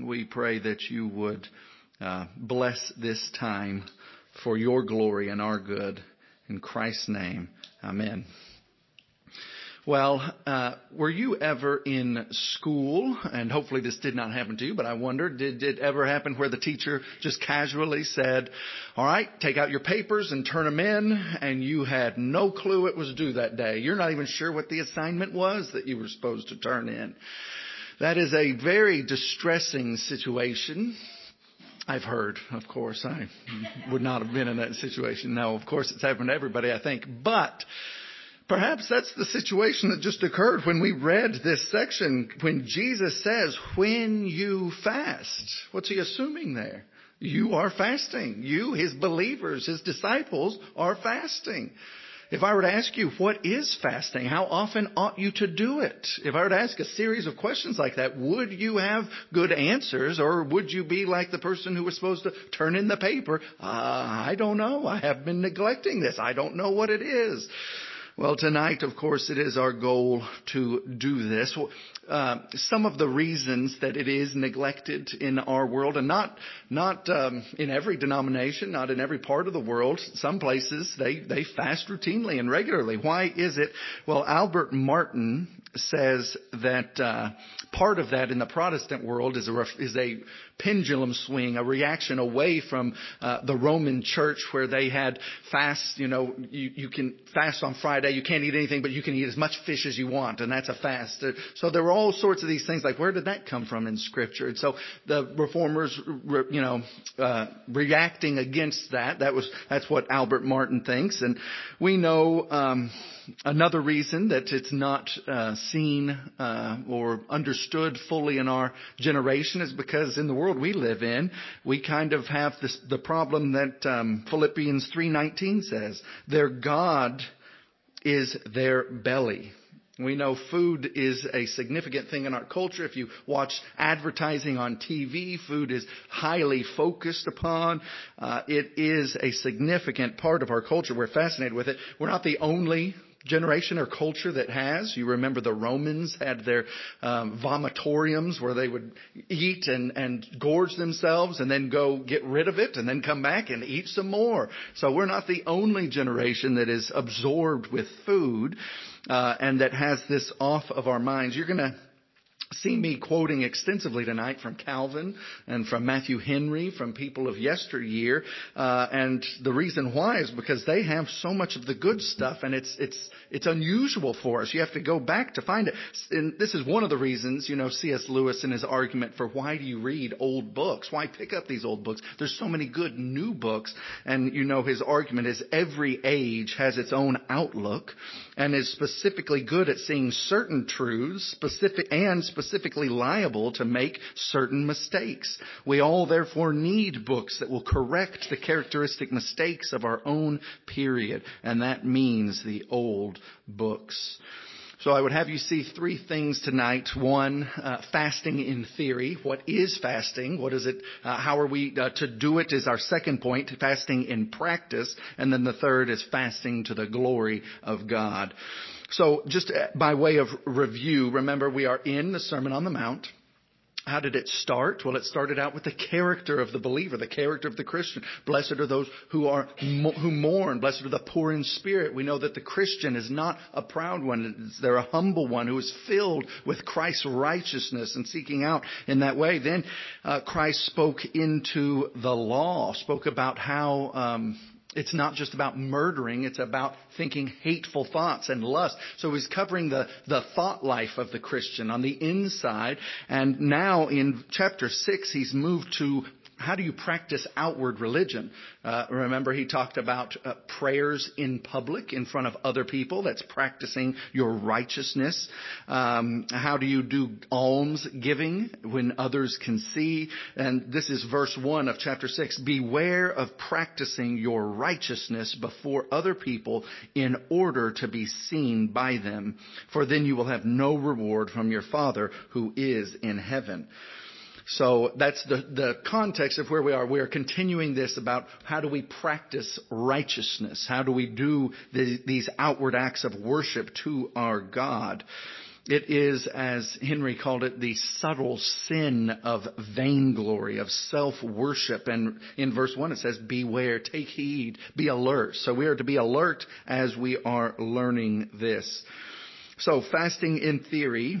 We pray that you would uh, bless this time for your glory and our good. In Christ's name, amen. Well, uh, were you ever in school, and hopefully this did not happen to you, but I wonder, did it ever happen where the teacher just casually said, all right, take out your papers and turn them in, and you had no clue it was due that day. You're not even sure what the assignment was that you were supposed to turn in. That is a very distressing situation. I've heard, of course. I would not have been in that situation. No, of course it's happened to everybody, I think. But, Perhaps that's the situation that just occurred when we read this section when Jesus says, when you fast. What's he assuming there? You are fasting. You, his believers, his disciples are fasting. If I were to ask you, what is fasting? How often ought you to do it? If I were to ask a series of questions like that, would you have good answers or would you be like the person who was supposed to turn in the paper? Uh, I don't know. I have been neglecting this. I don't know what it is. Well, tonight, of course, it is our goal to do this. Uh, some of the reasons that it is neglected in our world, and not not um, in every denomination, not in every part of the world. Some places they they fast routinely and regularly. Why is it? Well, Albert Martin says that uh, part of that in the Protestant world is a is a pendulum swing, a reaction away from uh, the Roman church where they had fast. You know, you, you can fast on Friday. You can't eat anything, but you can eat as much fish as you want, and that's a fast. So there were all sorts of these things. Like, where did that come from in Scripture? And so the reformers, you know, uh, reacting against that. That was that's what Albert Martin thinks, and we know. Um, another reason that it's not uh, seen uh, or understood fully in our generation is because in the world we live in, we kind of have this, the problem that um, Philippians 3:19 says: "Their God is their belly." We know food is a significant thing in our culture. If you watch advertising on TV, food is highly focused upon. Uh, it is a significant part of our culture. We're fascinated with it. We're not the only generation or culture that has. You remember the Romans had their um, vomitoriums where they would eat and, and gorge themselves and then go get rid of it and then come back and eat some more. So we're not the only generation that is absorbed with food uh, and that has this off of our minds. You're going to see me quoting extensively tonight from Calvin and from Matthew Henry, from people of yesteryear. Uh, and the reason why is because they have so much of the good stuff and it's, it's, it's unusual for us. You have to go back to find it. And this is one of the reasons, you know, C.S. Lewis in his argument for why do you read old books? Why pick up these old books? There's so many good new books. And, you know, his argument is every age has its own outlook and is specifically good at seeing certain truths, specific and specifically liable to make certain mistakes. We all therefore need books that will correct the characteristic mistakes of our own period, and that means the old books. So I would have you see three things tonight. One, uh, fasting in theory. What is fasting? What is it? Uh, how are we uh, to do it? Is our second point. Fasting in practice, and then the third is fasting to the glory of God. So just uh, by way of review, remember we are in the Sermon on the Mount. How did it start? Well, it started out with the character of the believer, the character of the Christian. Blessed are those who are who mourn. Blessed are the poor in spirit. We know that the Christian is not a proud one; they're a humble one who is filled with Christ's righteousness and seeking out in that way. Then uh, Christ spoke into the law, spoke about how. Um, it's not just about murdering, it's about thinking hateful thoughts and lust. So he's covering the, the thought life of the Christian on the inside. And now in chapter 6, he's moved to how do you practice outward religion? Uh, remember, he talked about uh, prayers in public in front of other people. That's practicing your righteousness. Um, how do you do alms giving when others can see? And this is verse one of chapter six. Beware of practicing your righteousness before other people in order to be seen by them, for then you will have no reward from your Father who is in heaven. So that's the, context of where we are. We are continuing this about how do we practice righteousness? How do we do the, these outward acts of worship to our God? It is, as Henry called it, the subtle sin of vainglory, of self-worship. And in verse 1 it says, beware, take heed, be alert. So we are to be alert as we are learning this. So fasting in theory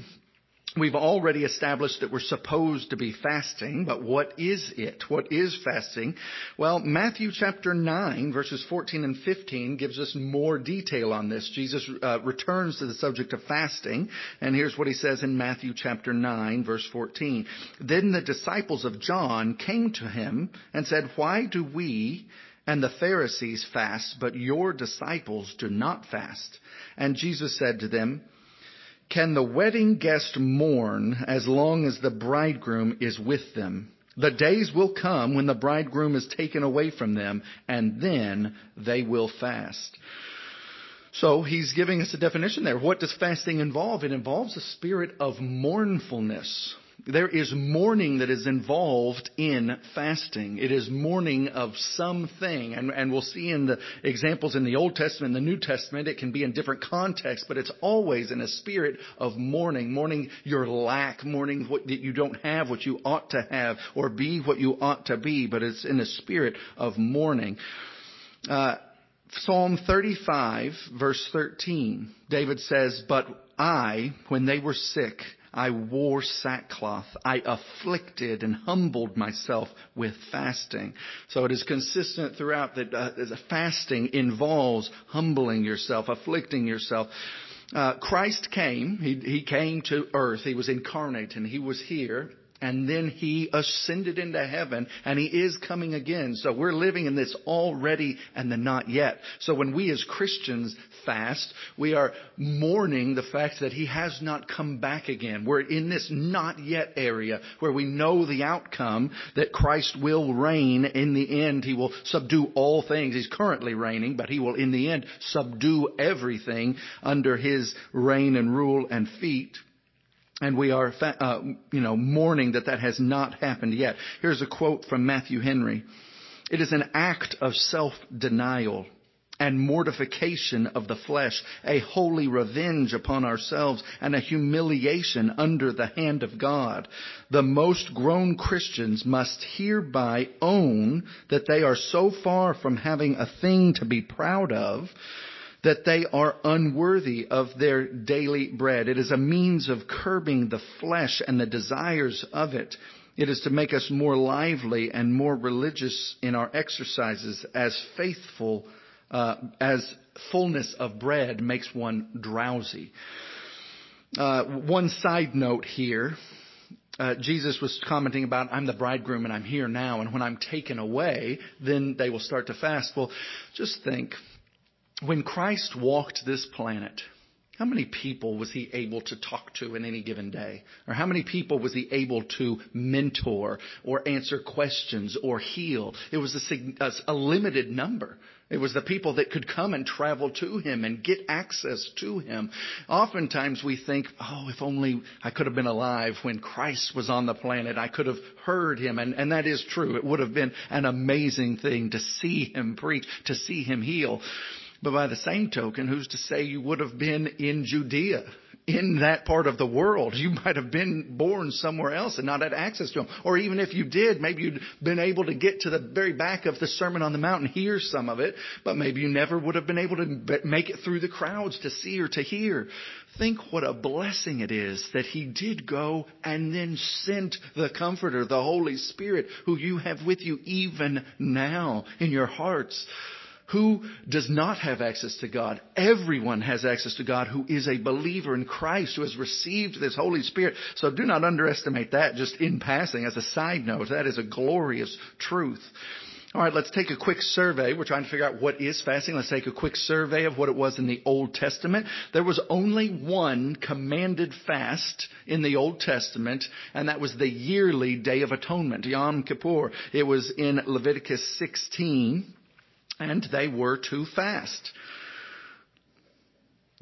We've already established that we're supposed to be fasting, but what is it? What is fasting? Well, Matthew chapter 9 verses 14 and 15 gives us more detail on this. Jesus uh, returns to the subject of fasting, and here's what he says in Matthew chapter 9 verse 14. Then the disciples of John came to him and said, why do we and the Pharisees fast, but your disciples do not fast? And Jesus said to them, can the wedding guest mourn as long as the bridegroom is with them? The days will come when the bridegroom is taken away from them, and then they will fast. So he's giving us a definition there. What does fasting involve? It involves a spirit of mournfulness. There is mourning that is involved in fasting. It is mourning of something. And, and we'll see in the examples in the Old Testament and the New Testament, it can be in different contexts, but it's always in a spirit of mourning. Mourning your lack, mourning what that you don't have, what you ought to have, or be what you ought to be, but it's in a spirit of mourning. Uh, Psalm 35 verse 13, David says, but I, when they were sick, I wore sackcloth. I afflicted and humbled myself with fasting. So it is consistent throughout that uh, fasting involves humbling yourself, afflicting yourself. Uh, Christ came. He, he came to earth. He was incarnate and he was here and then he ascended into heaven and he is coming again. So we're living in this already and the not yet. So when we as Christians fast, we are mourning the fact that he has not come back again. We're in this not yet area where we know the outcome that Christ will reign in the end. He will subdue all things. He's currently reigning, but he will in the end subdue everything under his reign and rule and feet and we are, uh, you know, mourning that that has not happened yet. Here's a quote from Matthew Henry. It is an act of self-denial and mortification of the flesh, a holy revenge upon ourselves, and a humiliation under the hand of God. The most grown Christians must hereby own that they are so far from having a thing to be proud of that they are unworthy of their daily bread. It is a means of curbing the flesh and the desires of it. It is to make us more lively and more religious in our exercises as faithful uh, as fullness of bread makes one drowsy. Uh, one side note here. Uh, Jesus was commenting about, I'm the bridegroom and I'm here now, and when I'm taken away, then they will start to fast. Well, just think, when Christ walked this planet, how many people was he able to talk to in any given day? Or how many people was he able to mentor or answer questions or heal? It was a, a, limited number. It was the people that could come and travel to him and get access to him. Oftentimes we think, oh, if only I could have been alive when Christ was on the planet, I could have heard him. And, and that is true. It would have been an amazing thing to see him preach, to see him heal. But by the same token, who's to say you would have been in Judea? in that part of the world. You might have been born somewhere else and not had access to them. Or even if you did, maybe you'd been able to get to the very back of the Sermon on the Mount and hear some of it, but maybe you never would have been able to make it through the crowds to see or to hear. Think what a blessing it is that He did go and then sent the Comforter, the Holy Spirit, who you have with you even now in your hearts. Who does not have access to God? Everyone has access to God who is a believer in Christ, who has received this Holy Spirit. So do not underestimate that just in passing as a side note. That is a glorious truth. All right, let's take a quick survey. We're trying to figure out what is fasting. Let's take a quick survey of what it was in the Old Testament. There was only one commanded fast in the Old Testament, and that was the yearly Day of Atonement, Yom Kippur. It was in Leviticus 16 and they were to fast.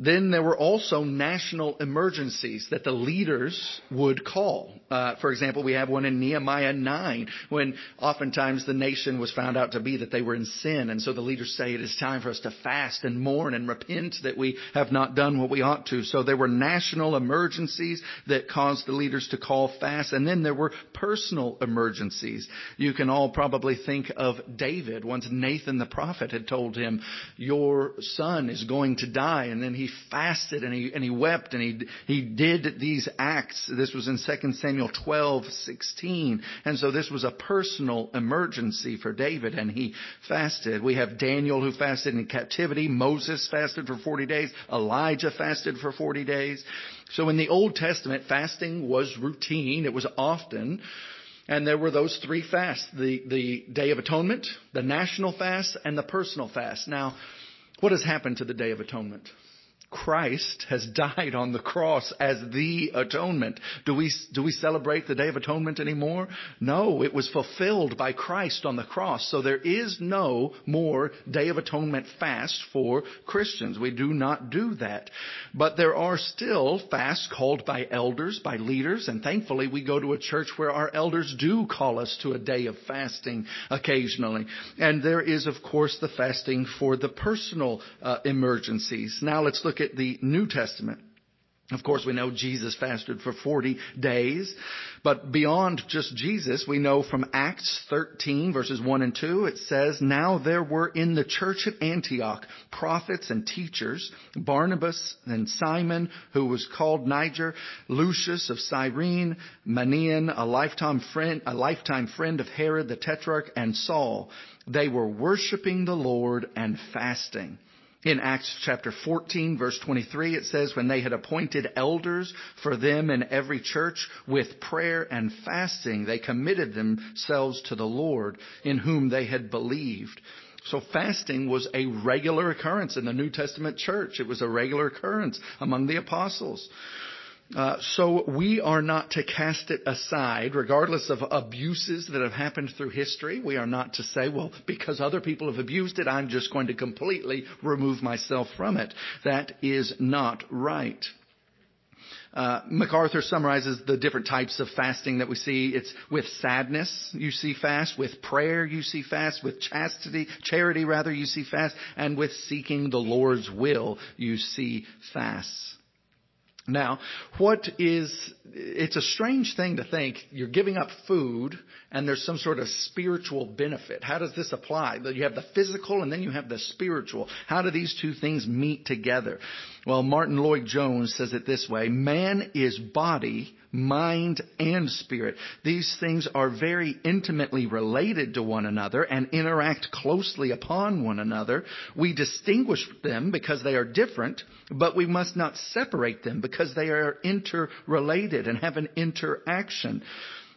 Then there were also national emergencies that the leaders would call. Uh, for example, we have one in Nehemiah 9 when oftentimes the nation was found out to be that they were in sin. And so the leaders say it is time for us to fast and mourn and repent that we have not done what we ought to. So there were national emergencies that caused the leaders to call fast. And then there were personal emergencies. You can all probably think of David once Nathan the prophet had told him, your son is going to die. And then he fasted and he, and he wept and he, he did these acts. This was in 2 Samuel 12, 16. And so this was a personal emergency for David and he fasted. We have Daniel who fasted in captivity. Moses fasted for 40 days. Elijah fasted for 40 days. So in the Old Testament, fasting was routine. It was often. And there were those three fasts, the, the Day of Atonement, the national fast, and the personal fast. Now, what has happened to the Day of Atonement? Christ has died on the cross as the atonement. Do we, do we celebrate the Day of Atonement anymore? No, it was fulfilled by Christ on the cross. So there is no more Day of Atonement fast for Christians. We do not do that. But there are still fasts called by elders, by leaders, and thankfully we go to a church where our elders do call us to a day of fasting occasionally. And there is of course the fasting for the personal uh, emergencies. Now let's look at the New Testament. Of course, we know Jesus fasted for 40 days, but beyond just Jesus, we know from Acts 13 verses 1 and 2, it says, Now there were in the church at Antioch prophets and teachers, Barnabas and Simon, who was called Niger, Lucius of Cyrene, Manaen, a lifetime friend, a lifetime friend of Herod the Tetrarch, and Saul. They were worshiping the Lord and fasting. In Acts chapter 14 verse 23 it says, when they had appointed elders for them in every church with prayer and fasting, they committed themselves to the Lord in whom they had believed. So fasting was a regular occurrence in the New Testament church. It was a regular occurrence among the apostles. Uh, so we are not to cast it aside, regardless of abuses that have happened through history. We are not to say, well, because other people have abused it, I'm just going to completely remove myself from it. That is not right. Uh, MacArthur summarizes the different types of fasting that we see. It's with sadness, you see fast. With prayer, you see fast. With chastity, charity rather, you see fast. And with seeking the Lord's will, you see fasts. Now, what is, it's a strange thing to think you're giving up food and there's some sort of spiritual benefit. How does this apply? You have the physical and then you have the spiritual. How do these two things meet together? Well, Martyn Lloyd-Jones says it this way, man is body, mind, and spirit. These things are very intimately related to one another and interact closely upon one another. We distinguish them because they are different, but we must not separate them because they are interrelated and have an interaction.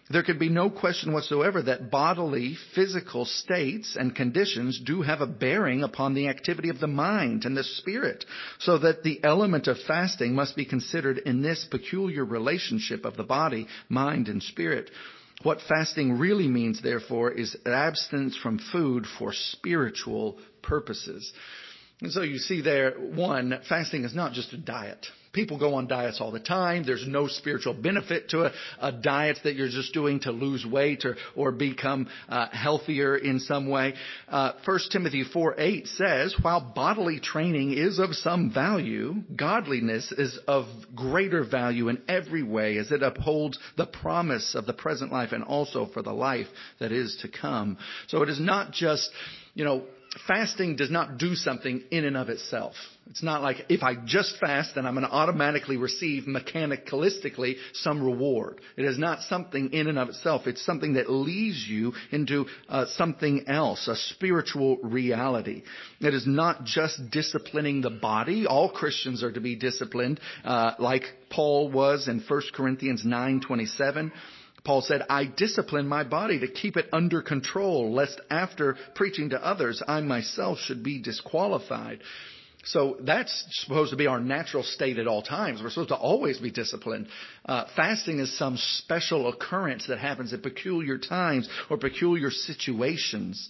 There could be no question whatsoever that bodily, physical states and conditions do have a bearing upon the activity of the mind and the spirit, so that the element of fasting must be considered in this peculiar relationship of the body, mind, and spirit. What fasting really means, therefore, is abstinence from food for spiritual purposes. And so you see there, one, fasting is not just a diet. People go on diets all the time. There's no spiritual benefit to a, a diet that you're just doing to lose weight or, or become uh, healthier in some way. Uh, 1 Timothy 4 8 says, while bodily training is of some value, godliness is of greater value in every way as it upholds the promise of the present life and also for the life that is to come. So it is not just, you know, fasting does not do something in and of itself. It's not like if I just fast, then I'm going to automatically receive mechanicalistically some reward. It is not something in and of itself. It's something that leads you into uh, something else, a spiritual reality. It is not just disciplining the body. All Christians are to be disciplined, uh, like Paul was in 1 Corinthians 9:27. Paul said, I discipline my body to keep it under control, lest after preaching to others, I myself should be disqualified. So that's supposed to be our natural state at all times. We're supposed to always be disciplined. Uh, fasting is some special occurrence that happens at peculiar times or peculiar situations.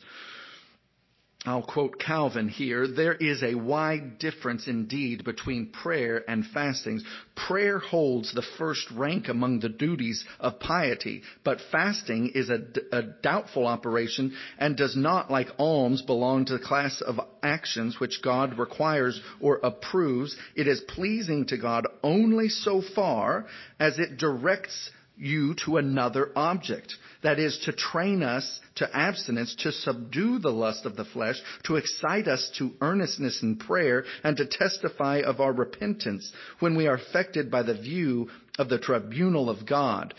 I'll quote Calvin here. There is a wide difference indeed between prayer and fastings. Prayer holds the first rank among the duties of piety, but fasting is a, a, doubtful operation and does not, like alms, belong to the class of actions which God requires or approves. It is pleasing to God only so far as it directs you to another object. That is to train us to abstinence, to subdue the lust of the flesh, to excite us to earnestness in prayer, and to testify of our repentance when we are affected by the view of the tribunal of God.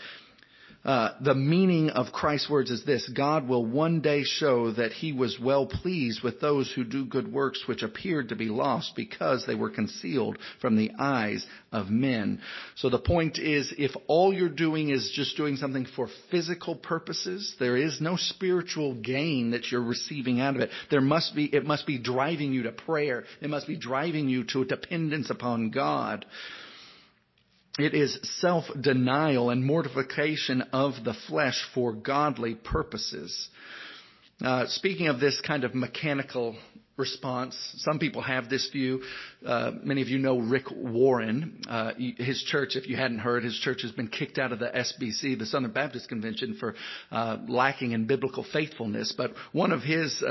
Uh, the meaning of Christ's words is this God will one day show that he was well pleased with those who do good works which appeared to be lost because they were concealed from the eyes of men. So the point is, if all you're doing is just doing something for physical purposes, there is no spiritual gain that you're receiving out of it. There must be, it must be driving you to prayer. It must be driving you to a dependence upon God. It is self-denial and mortification of the flesh for godly purposes. Uh, speaking of this kind of mechanical response. Some people have this view. Uh, many of you know Rick Warren. Uh, his church, if you hadn't heard, his church has been kicked out of the SBC, the Southern Baptist Convention, for uh, lacking in biblical faithfulness. But one of his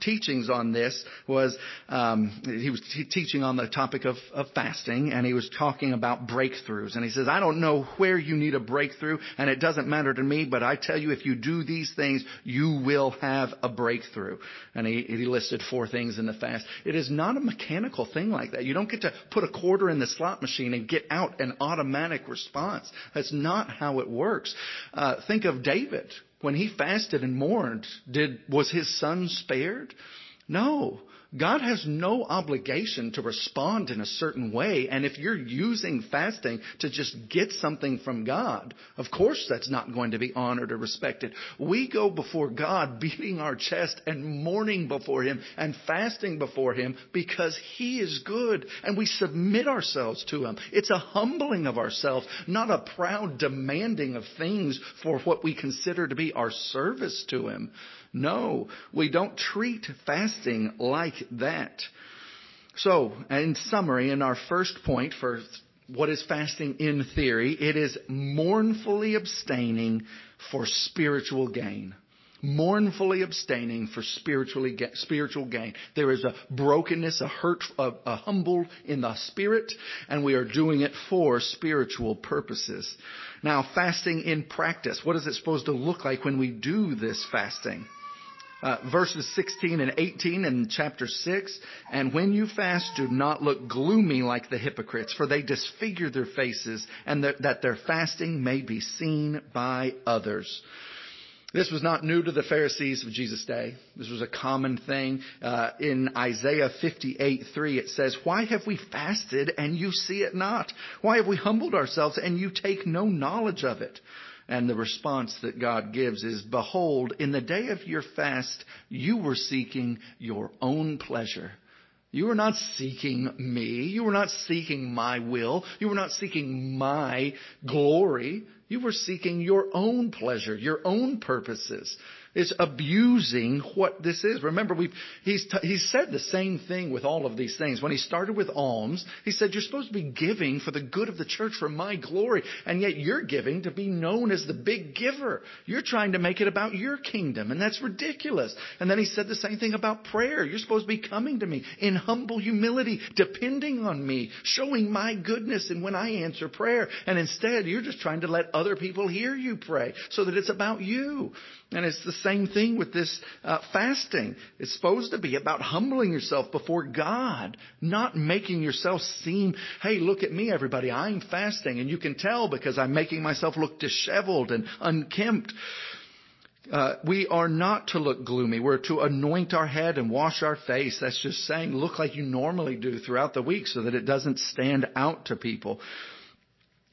teachings on this was um, he was teaching on the topic of, of fasting, and he was talking about breakthroughs. And he says, "I don't know where you need a breakthrough, and it doesn't matter to me, but I tell you, if you do these things, you will have a breakthrough." And he, he listed four things in the fast. It is not a mechanical thing like that. You don't get to put a quarter in the slot machine and get out an automatic response. That's not how it works. Uh, think of David. When he fasted and mourned, did, was his son spared? No. God has no obligation to respond in a certain way. And if you're using fasting to just get something from God, of course that's not going to be honored or respected. We go before God beating our chest and mourning before Him and fasting before Him because He is good and we submit ourselves to Him. It's a humbling of ourselves, not a proud demanding of things for what we consider to be our service to Him. No, we don't treat fasting like that. So, in summary, in our first point for what is fasting in theory, it is mournfully abstaining for spiritual gain. Mournfully abstaining for spiritually spiritual gain. There is a brokenness, a hurt, a, a humble in the spirit, and we are doing it for spiritual purposes. Now, fasting in practice. What is it supposed to look like when we do this fasting? Uh, verses 16 and 18 in chapter 6. And when you fast, do not look gloomy like the hypocrites, for they disfigure their faces, and that their fasting may be seen by others. This was not new to the Pharisees of Jesus' day. This was a common thing. Uh, in Isaiah 58:3, it says, "Why have we fasted and you see it not? Why have we humbled ourselves and you take no knowledge of it?" And the response that God gives is, Behold, in the day of your fast, you were seeking your own pleasure. You were not seeking me. You were not seeking my will. You were not seeking my glory. You were seeking your own pleasure, your own purposes is abusing what this is. Remember, we've, he's, t- he's said the same thing with all of these things. When he started with alms, he said, you're supposed to be giving for the good of the church, for my glory, and yet you're giving to be known as the big giver. You're trying to make it about your kingdom, and that's ridiculous. And then he said the same thing about prayer. You're supposed to be coming to me in humble humility, depending on me, showing my goodness and when I answer prayer. And instead, you're just trying to let other people hear you pray so that it's about you. And it's the same thing with this uh, fasting. It's supposed to be about humbling yourself before God, not making yourself seem, hey, look at me, everybody, I'm fasting. And you can tell because I'm making myself look disheveled and unkempt. Uh, we are not to look gloomy. We're to anoint our head and wash our face. That's just saying look like you normally do throughout the week so that it doesn't stand out to people.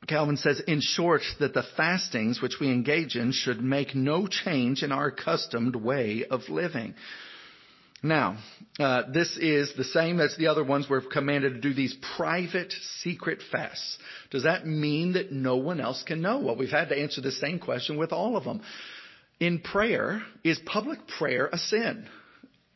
Calvin says, in short, that the fastings which we engage in should make no change in our accustomed way of living. Now, uh, this is the same as the other ones. We're commanded to do these private, secret fasts. Does that mean that no one else can know? Well, we've had to answer the same question with all of them. In prayer, is public prayer a sin?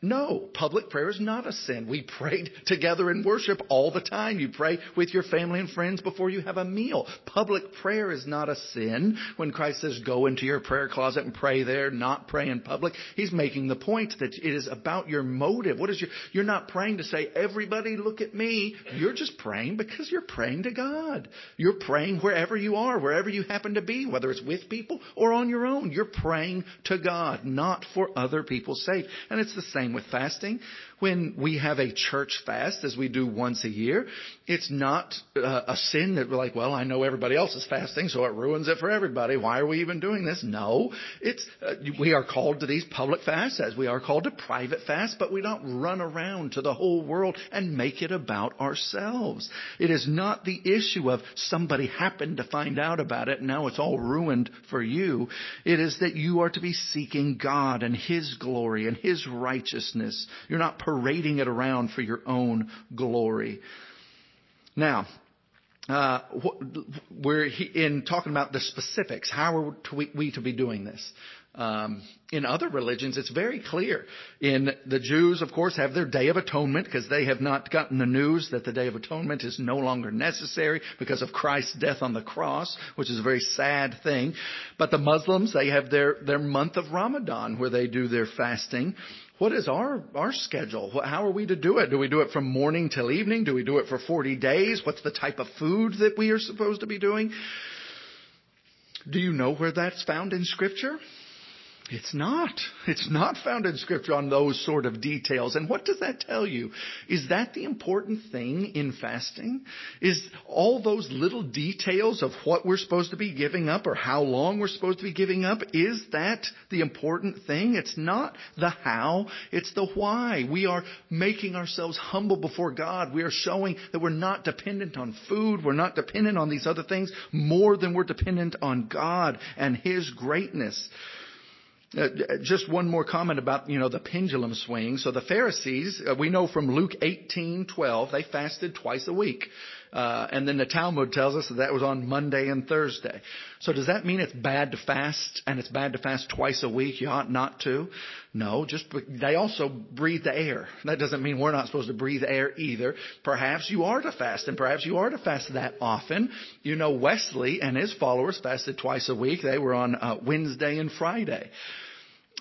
No, public prayer is not a sin. We pray together in worship all the time. You pray with your family and friends before you have a meal. Public prayer is not a sin. When Christ says go into your prayer closet and pray there, not pray in public, he's making the point that it is about your motive. What is your, you're not praying to say, everybody look at me. You're just praying because you're praying to God. You're praying wherever you are, wherever you happen to be, whether it's with people or on your own. You're praying to God, not for other people's sake. And it's the same same with fasting. When we have a church fast, as we do once a year, it's not uh, a sin that we're like, well, I know everybody else is fasting, so it ruins it for everybody. Why are we even doing this? No, it's uh, we are called to these public fasts as we are called to private fasts, but we don't run around to the whole world and make it about ourselves. It is not the issue of somebody happened to find out about it and now it's all ruined for you. It is that you are to be seeking God and His glory and His righteousness. You're not parading it around for your own glory. Now, uh, we're in talking about the specifics. How are we to be doing this? Um, in other religions, it's very clear. In the Jews, of course, have their Day of Atonement because they have not gotten the news that the Day of Atonement is no longer necessary because of Christ's death on the cross, which is a very sad thing. But the Muslims, they have their, their month of Ramadan where they do their fasting. What is our, our schedule? How are we to do it? Do we do it from morning till evening? Do we do it for 40 days? What's the type of food that we are supposed to be doing? Do you know where that's found in scripture? It's not. It's not found in scripture on those sort of details. And what does that tell you? Is that the important thing in fasting? Is all those little details of what we're supposed to be giving up or how long we're supposed to be giving up? Is that the important thing? It's not the how, it's the why. We are making ourselves humble before God. We are showing that we're not dependent on food. We're not dependent on these other things more than we're dependent on God and His greatness. Uh, just one more comment about you know the pendulum swing. So the Pharisees, uh, we know from Luke 18:12, they fasted twice a week, uh, and then the Talmud tells us that that was on Monday and Thursday. So does that mean it's bad to fast and it's bad to fast twice a week? You ought not to. No, just they also breathe the air. That doesn't mean we're not supposed to breathe air either. Perhaps you are to fast, and perhaps you are to fast that often. You know, Wesley and his followers fasted twice a week. They were on uh, Wednesday and Friday.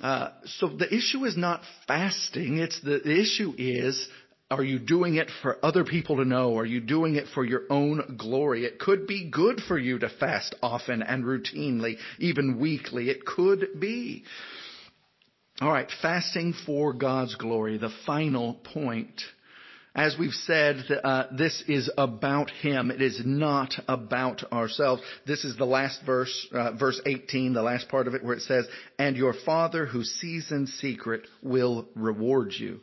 Uh, so the issue is not fasting. It's the, the issue is, are you doing it for other people to know? Are you doing it for your own glory? It could be good for you to fast often and routinely, even weekly. It could be. All right, fasting for God's glory, the final point. As we've said, uh, this is about Him. It is not about ourselves. This is the last verse, uh, verse 18, the last part of it where it says, and your Father who sees in secret will reward you.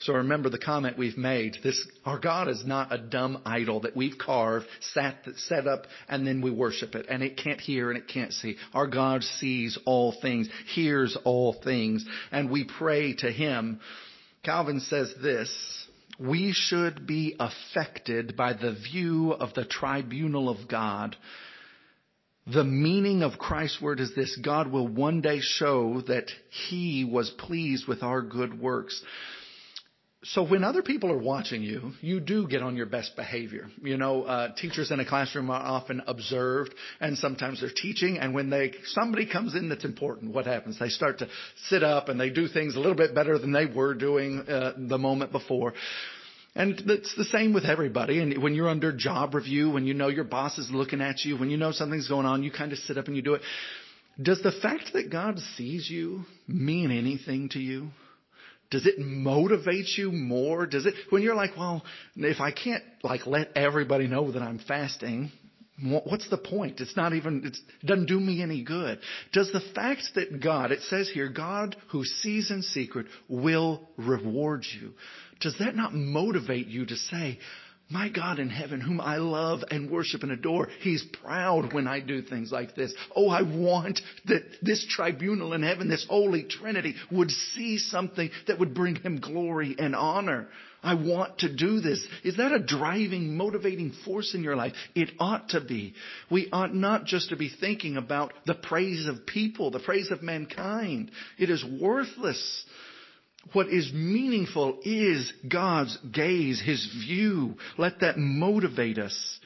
So remember the comment we've made. This, our God is not a dumb idol that we've carved, sat, set up, and then we worship it. And it can't hear and it can't see. Our God sees all things, hears all things, and we pray to Him. Calvin says this, we should be affected by the view of the tribunal of God. The meaning of Christ's word is this God will one day show that He was pleased with our good works. So when other people are watching you, you do get on your best behavior. You know, uh, teachers in a classroom are often observed, and sometimes they're teaching. And when they somebody comes in that's important, what happens? They start to sit up and they do things a little bit better than they were doing uh, the moment before. And it's the same with everybody. And when you're under job review, when you know your boss is looking at you, when you know something's going on, you kind of sit up and you do it. Does the fact that God sees you mean anything to you? Does it motivate you more? Does it, when you're like, well, if I can't like let everybody know that I'm fasting, What's the point? It's not even, it doesn't do me any good. Does the fact that God, it says here, God who sees in secret will reward you. Does that not motivate you to say, my God in heaven, whom I love and worship and adore, He's proud when I do things like this. Oh, I want that this tribunal in heaven, this holy trinity, would see something that would bring Him glory and honor. I want to do this. Is that a driving, motivating force in your life? It ought to be. We ought not just to be thinking about the praise of people, the praise of mankind. It is worthless. What is meaningful is God's gaze, His view. Let that motivate us.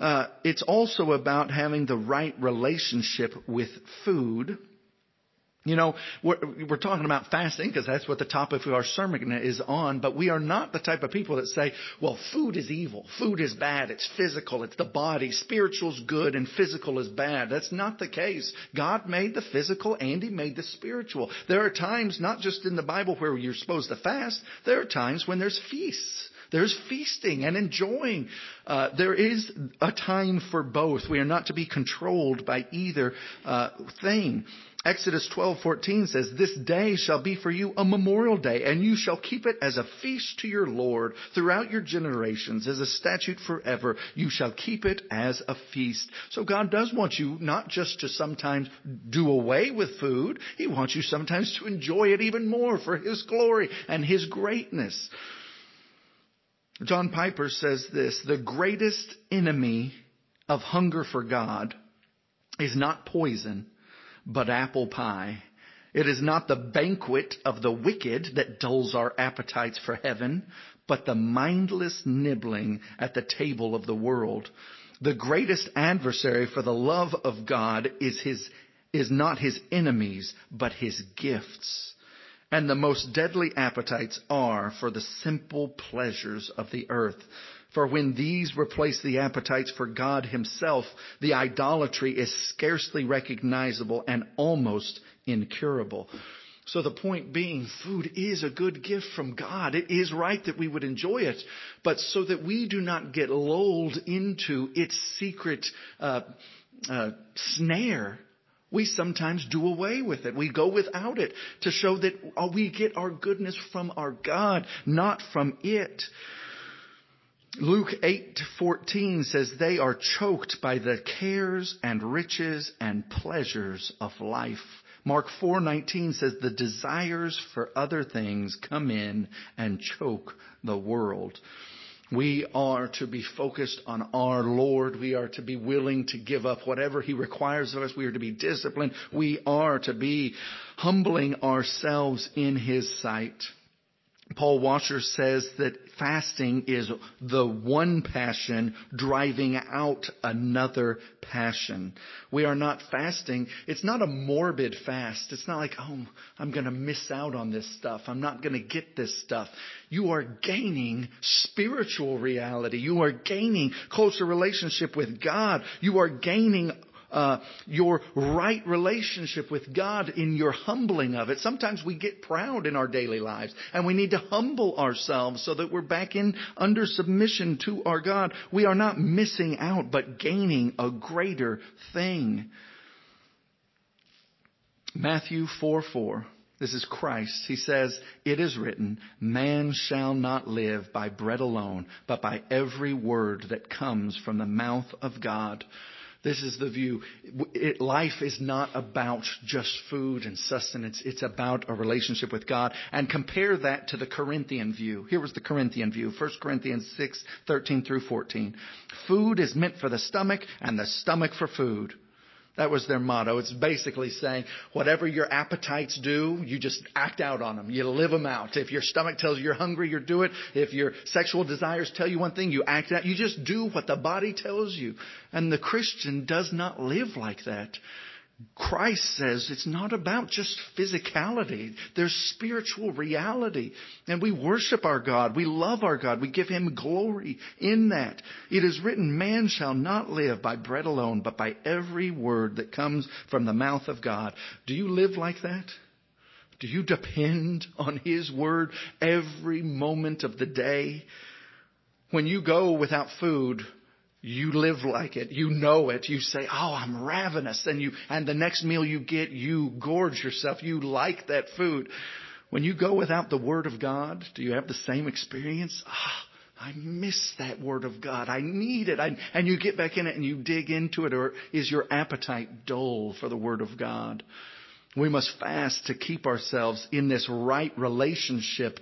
Uh, it's also about having the right relationship with food you know, we're, we're talking about fasting because that's what the topic of our sermon is on, but we are not the type of people that say, well, food is evil. Food is bad. It's physical. It's the body. Spiritual's good and physical is bad. That's not the case. God made the physical and He made the spiritual. There are times, not just in the Bible where you're supposed to fast, there are times when there's feasts. There's feasting and enjoying. Uh, there is a time for both. We are not to be controlled by either uh, thing. Exodus 12:14 says, "This day shall be for you a memorial day, and you shall keep it as a feast to your Lord throughout your generations, as a statute forever. You shall keep it as a feast." So God does want you not just to sometimes do away with food, He wants you sometimes to enjoy it even more for His glory and His greatness. John Piper says this, the greatest enemy of hunger for God is not poison, but apple pie. It is not the banquet of the wicked that dulls our appetites for heaven, but the mindless nibbling at the table of the world. The greatest adversary for the love of God is his, is not his enemies, but his gifts. And the most deadly appetites are for the simple pleasures of the earth. For when these replace the appetites for God himself, the idolatry is scarcely recognizable and almost incurable. So the point being, food is a good gift from God. It is right that we would enjoy it, but so that we do not get lulled into its secret uh, uh, snare, we sometimes do away with it. We go without it to show that uh, we get our goodness from our God, not from it. Luke 8:14 says they are choked by the cares and riches and pleasures of life. Mark 4:19 says the desires for other things come in and choke the world. We are to be focused on our Lord. We are to be willing to give up whatever He requires of us. We are to be disciplined. We are to be humbling ourselves in His sight. Paul Washer says that fasting is the one passion driving out another passion. We are not fasting. It's not a morbid fast. It's not like, oh, I'm going to miss out on this stuff. I'm not going to get this stuff. You are gaining spiritual reality. You are gaining closer relationship with God. You are gaining uh, your right relationship with God in your humbling of it. Sometimes we get proud in our daily lives and we need to humble ourselves so that we're back in under submission to our God. We are not missing out, but gaining a greater thing. Matthew 4 4. This is Christ. He says, It is written, Man shall not live by bread alone, but by every word that comes from the mouth of God. This is the view. It, life is not about just food and sustenance. It's about a relationship with God. And compare that to the Corinthian view. Here was the Corinthian view. 1 Corinthians 6, 13 through 14. Food is meant for the stomach and the stomach for food. That was their motto. It's basically saying whatever your appetites do, you just act out on them. You live them out. If your stomach tells you you're hungry, you do it. If your sexual desires tell you one thing, you act out. You just do what the body tells you. And the Christian does not live like that. Christ says it's not about just physicality. There's spiritual reality. And we worship our God. We love our God. We give Him glory in that. It is written, man shall not live by bread alone, but by every word that comes from the mouth of God. Do you live like that? Do you depend on His word every moment of the day? When you go without food, you live like it. You know it. You say, "Oh, I'm ravenous," and you and the next meal you get, you gorge yourself. You like that food. When you go without the Word of God, do you have the same experience? Ah, I miss that Word of God. I need it. I, and you get back in it and you dig into it, or is your appetite dull for the Word of God? We must fast to keep ourselves in this right relationship,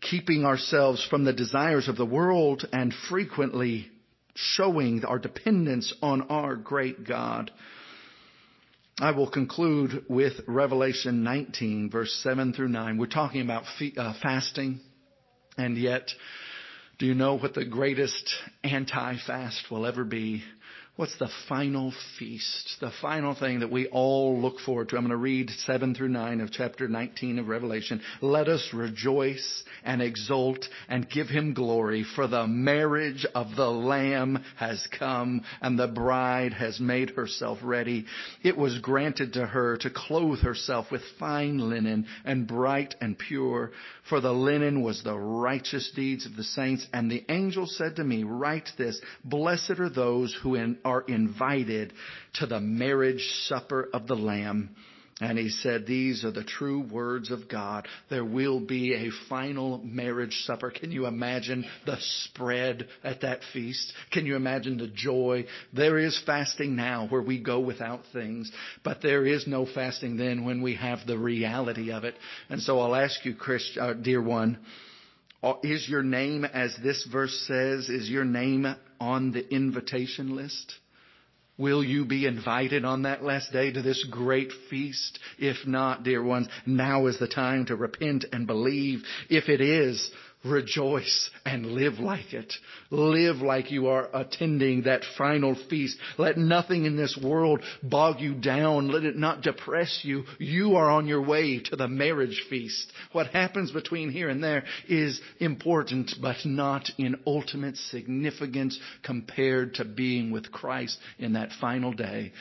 keeping ourselves from the desires of the world and frequently showing our dependence on our great God. I will conclude with Revelation 19 verse 7 through 9. We're talking about uh, fasting and yet do you know what the greatest anti-fast will ever be? What's the final feast? The final thing that we all look forward to. I'm going to read 7 through 9 of chapter 19 of Revelation. Let us rejoice and exult and give him glory for the marriage of the Lamb has come and the bride has made herself ready. It was granted to her to clothe herself with fine linen and bright and pure, for the linen was the righteous deeds of the saints. And the angel said to me, write this, blessed are those who in are invited to the marriage supper of the Lamb. And he said, these are the true words of God. There will be a final marriage supper. Can you imagine the spread at that feast? Can you imagine the joy? There is fasting now where we go without things, but there is no fasting then when we have the reality of it. And so I'll ask you, Chris, uh, dear one, uh, is your name, as this verse says, is your name on the invitation list? Will you be invited on that last day to this great feast? If not, dear ones, now is the time to repent and believe. If it is, rejoice and live like it. Live like you are attending that final feast. Let nothing in this world bog you down. Let it not depress you. You are on your way to the marriage feast. What happens between here and there is important, but not in ultimate significance compared to being with Christ in that final day.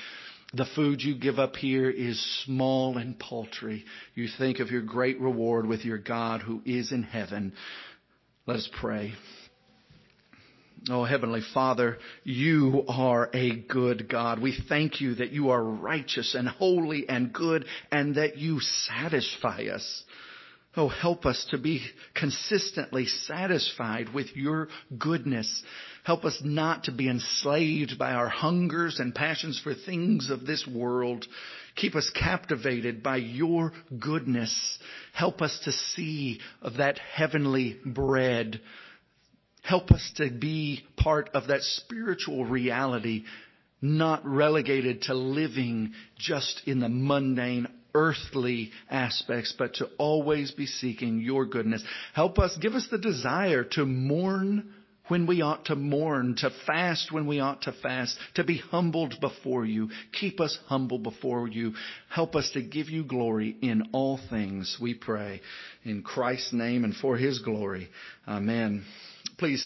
The food you give up here is small and paltry. You think of your great reward with your God who is in heaven. Let us pray. Oh, Heavenly Father, you are a good God. We thank you that you are righteous and holy and good and that you satisfy us. Oh, help us to be consistently satisfied with your goodness. Help us not to be enslaved by our hungers and passions for things of this world. Keep us captivated by your goodness. Help us to see of that heavenly bread. Help us to be part of that spiritual reality, not relegated to living just in the mundane earthly aspects, but to always be seeking your goodness. Help us, give us the desire to mourn when we ought to mourn, to fast when we ought to fast, to be humbled before you. Keep us humble before you. Help us to give you glory in all things, we pray. In Christ's name and for his glory. Amen. Please.